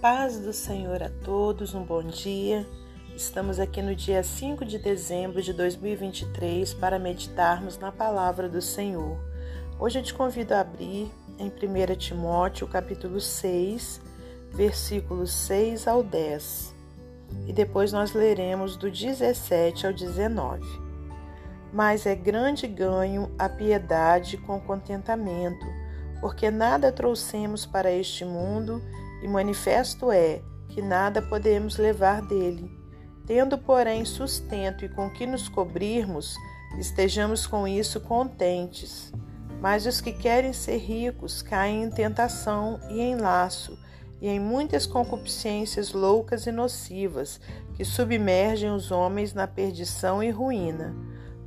paz do Senhor a todos, um bom dia. Estamos aqui no dia 5 de dezembro de 2023 para meditarmos na palavra do Senhor. Hoje eu te convido a abrir em 1 Timóteo, capítulo 6, versículos 6 ao 10. E depois nós leremos do 17 ao 19. Mas é grande ganho a piedade com contentamento, porque nada trouxemos para este mundo e manifesto é que nada podemos levar dele. Tendo, porém, sustento e com que nos cobrirmos, estejamos com isso contentes. Mas os que querem ser ricos caem em tentação e em laço, e em muitas concupiscências loucas e nocivas, que submergem os homens na perdição e ruína.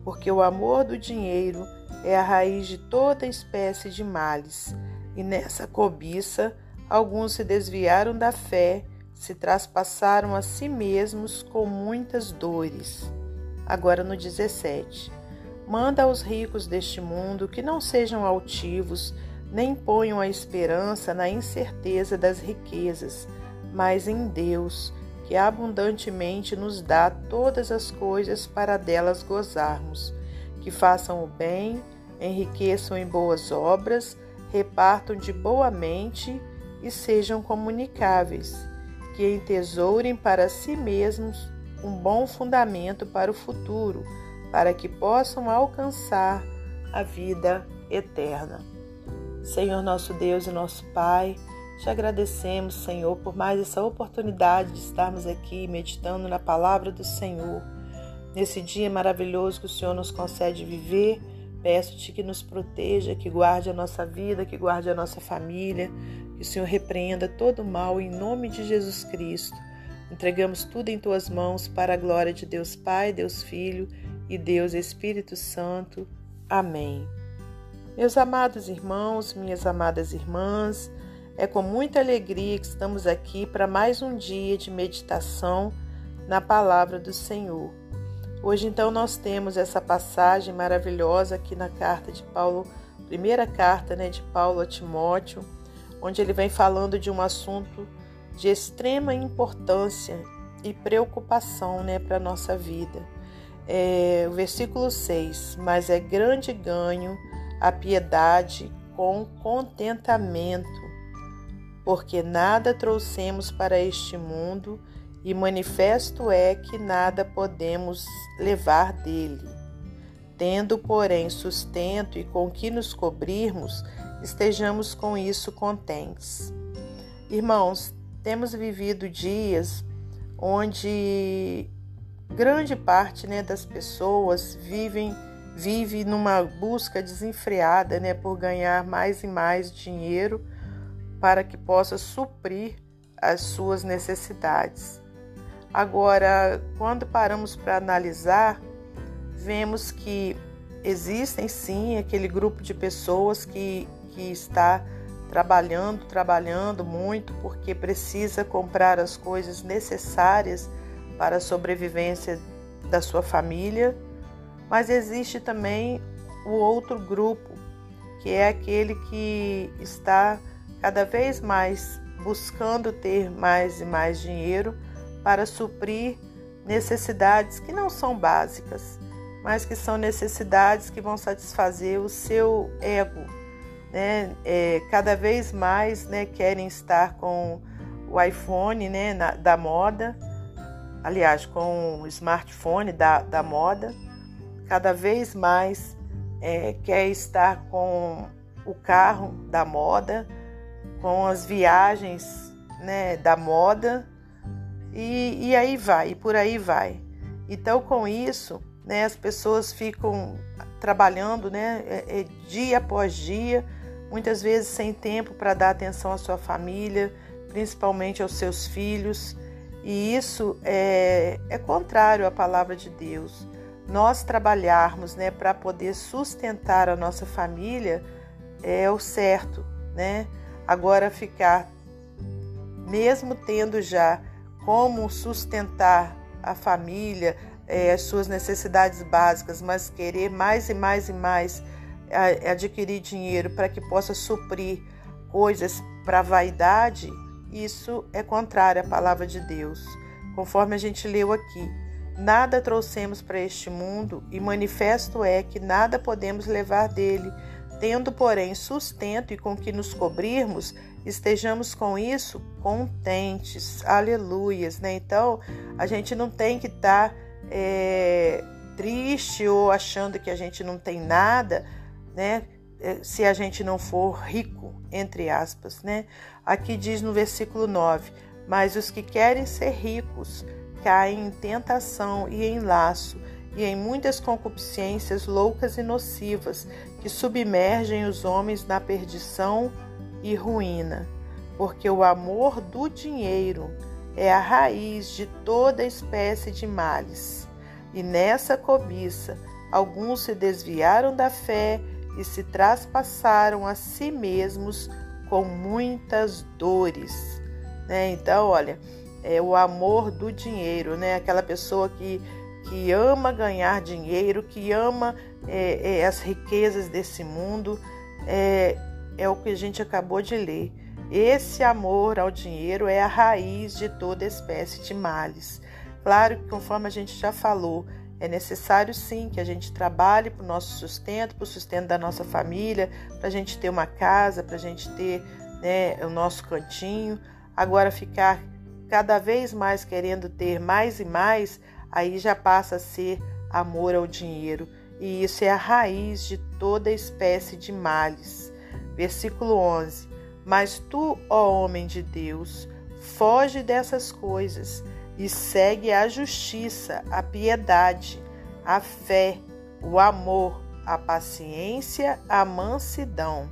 Porque o amor do dinheiro é a raiz de toda espécie de males, e nessa cobiça Alguns se desviaram da fé, se traspassaram a si mesmos com muitas dores. Agora no 17. Manda aos ricos deste mundo que não sejam altivos, nem ponham a esperança na incerteza das riquezas, mas em Deus, que abundantemente nos dá todas as coisas para delas gozarmos. Que façam o bem, enriqueçam em boas obras, repartam de boa mente e sejam comunicáveis, que entesourem para si mesmos um bom fundamento para o futuro, para que possam alcançar a vida eterna. Senhor nosso Deus e nosso Pai, te agradecemos, Senhor, por mais essa oportunidade de estarmos aqui meditando na palavra do Senhor. Nesse dia maravilhoso que o Senhor nos concede viver, peço-te que nos proteja, que guarde a nossa vida, que guarde a nossa família, que o Senhor repreenda todo o mal em nome de Jesus Cristo. Entregamos tudo em tuas mãos para a glória de Deus Pai, Deus Filho e Deus Espírito Santo. Amém. Meus amados irmãos, minhas amadas irmãs, é com muita alegria que estamos aqui para mais um dia de meditação na palavra do Senhor. Hoje então nós temos essa passagem maravilhosa aqui na carta de Paulo, primeira carta, né, de Paulo a Timóteo, onde ele vem falando de um assunto de extrema importância e preocupação né, para a nossa vida. É, o versículo 6: Mas é grande ganho a piedade com contentamento, porque nada trouxemos para este mundo e manifesto é que nada podemos levar dele. Tendo, porém, sustento e com que nos cobrirmos, estejamos com isso contentes. Irmãos, temos vivido dias onde grande parte né, das pessoas vivem vive numa busca desenfreada né, por ganhar mais e mais dinheiro para que possa suprir as suas necessidades. Agora, quando paramos para analisar, vemos que existem sim aquele grupo de pessoas que que está trabalhando, trabalhando muito porque precisa comprar as coisas necessárias para a sobrevivência da sua família, mas existe também o outro grupo, que é aquele que está cada vez mais buscando ter mais e mais dinheiro para suprir necessidades que não são básicas, mas que são necessidades que vão satisfazer o seu ego, né, é, cada vez mais né, querem estar com o iPhone né, na, da moda, aliás, com o smartphone da, da moda, cada vez mais é, quer estar com o carro da moda, com as viagens né, da moda, e, e aí vai, e por aí vai. Então, com isso, né, as pessoas ficam trabalhando né, é, é, dia após dia muitas vezes sem tempo para dar atenção à sua família, principalmente aos seus filhos, e isso é, é contrário à palavra de Deus. Nós trabalharmos né, para poder sustentar a nossa família é o certo, né? Agora ficar, mesmo tendo já como sustentar a família, é, as suas necessidades básicas, mas querer mais e mais e mais adquirir dinheiro para que possa suprir coisas para vaidade, isso é contrário à palavra de Deus, conforme a gente leu aqui. Nada trouxemos para este mundo, e manifesto é que nada podemos levar dele. Tendo, porém, sustento e com que nos cobrirmos, estejamos com isso contentes. Aleluias, né? Então, a gente não tem que estar tá, é, triste ou achando que a gente não tem nada, né? É, se a gente não for rico, entre aspas, né? Aqui diz no versículo 9: Mas os que querem ser ricos caem em tentação e em laço e em muitas concupiscências loucas e nocivas que submergem os homens na perdição e ruína. Porque o amor do dinheiro é a raiz de toda espécie de males. E nessa cobiça, alguns se desviaram da fé e se traspassaram a si mesmos com muitas dores. Né? Então, olha, é o amor do dinheiro, né? Aquela pessoa que, que ama ganhar dinheiro, que ama é, é, as riquezas desse mundo, é, é o que a gente acabou de ler. Esse amor ao dinheiro é a raiz de toda espécie de males. Claro que, conforme a gente já falou, é necessário sim que a gente trabalhe para o nosso sustento, para o sustento da nossa família, para a gente ter uma casa, para a gente ter né, o nosso cantinho. Agora, ficar cada vez mais querendo ter mais e mais, aí já passa a ser amor ao dinheiro. E isso é a raiz de toda espécie de males. Versículo 11: Mas tu, ó homem de Deus, foge dessas coisas e segue a justiça, a piedade, a fé, o amor, a paciência, a mansidão.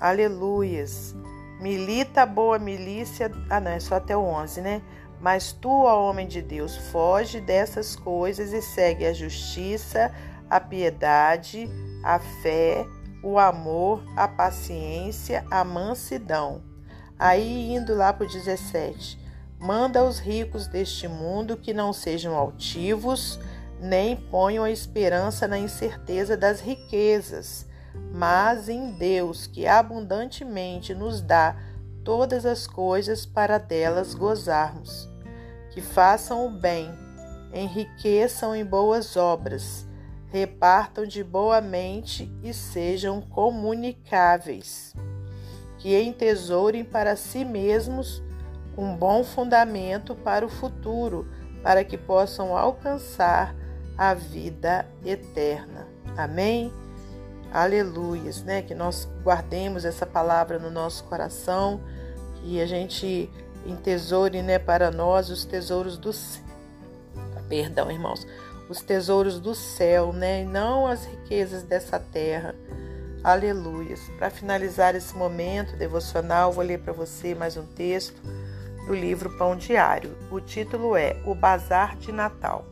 Aleluias. Milita a boa milícia. Ah, não, é só até o 11, né? Mas tu, ó homem de Deus, foge dessas coisas e segue a justiça, a piedade, a fé, o amor, a paciência, a mansidão. Aí indo lá para o 17 manda aos ricos deste mundo que não sejam altivos, nem ponham a esperança na incerteza das riquezas, mas em Deus, que abundantemente nos dá todas as coisas para delas gozarmos. Que façam o bem, enriqueçam em boas obras, repartam de boa mente e sejam comunicáveis. Que entesourem para si mesmos um bom fundamento para o futuro, para que possam alcançar a vida eterna. Amém? Aleluias, né? Que nós guardemos essa palavra no nosso coração, que a gente entesoure, né, para nós os tesouros do perdão, irmãos, os tesouros do céu, né, e não as riquezas dessa terra. Aleluias. Para finalizar esse momento devocional, vou ler para você mais um texto do livro Pão Diário. O título é O Bazar de Natal.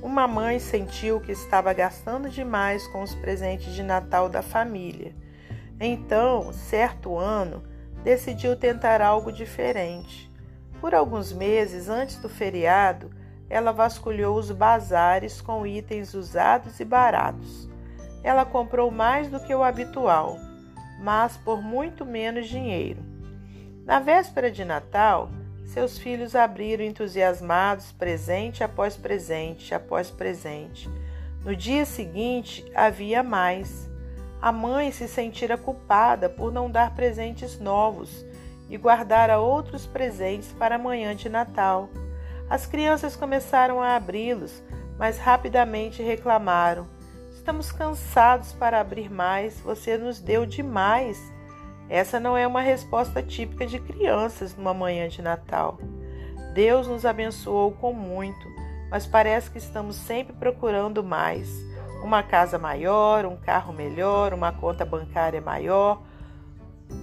Uma mãe sentiu que estava gastando demais com os presentes de Natal da família. Então, certo ano, decidiu tentar algo diferente. Por alguns meses antes do feriado, ela vasculhou os bazares com itens usados e baratos. Ela comprou mais do que o habitual, mas por muito menos dinheiro. Na véspera de Natal, seus filhos abriram entusiasmados presente após presente após presente. No dia seguinte, havia mais. A mãe se sentira culpada por não dar presentes novos e guardara outros presentes para a manhã de Natal. As crianças começaram a abri-los, mas rapidamente reclamaram: Estamos cansados para abrir mais, você nos deu demais. Essa não é uma resposta típica de crianças numa manhã de Natal. Deus nos abençoou com muito, mas parece que estamos sempre procurando mais. Uma casa maior, um carro melhor, uma conta bancária maior.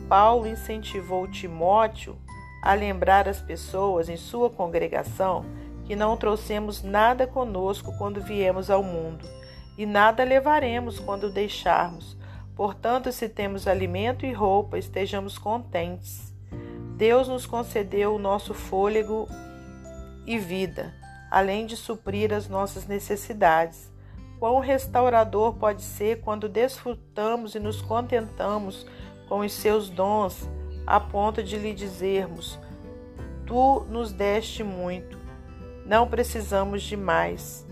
Paulo incentivou Timóteo a lembrar as pessoas em sua congregação que não trouxemos nada conosco quando viemos ao mundo e nada levaremos quando deixarmos Portanto, se temos alimento e roupa, estejamos contentes. Deus nos concedeu o nosso fôlego e vida, além de suprir as nossas necessidades. Quão restaurador pode ser quando desfrutamos e nos contentamos com os seus dons, a ponto de lhe dizermos: Tu nos deste muito, não precisamos de mais.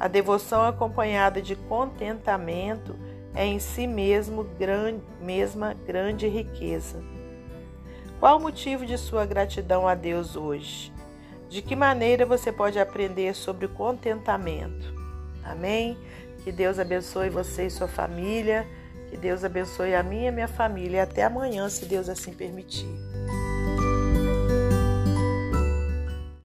A devoção acompanhada de contentamento é em si mesmo grande, mesma grande riqueza. Qual o motivo de sua gratidão a Deus hoje? De que maneira você pode aprender sobre o contentamento? Amém? Que Deus abençoe você e sua família. Que Deus abençoe a minha e a minha família. Até amanhã, se Deus assim permitir.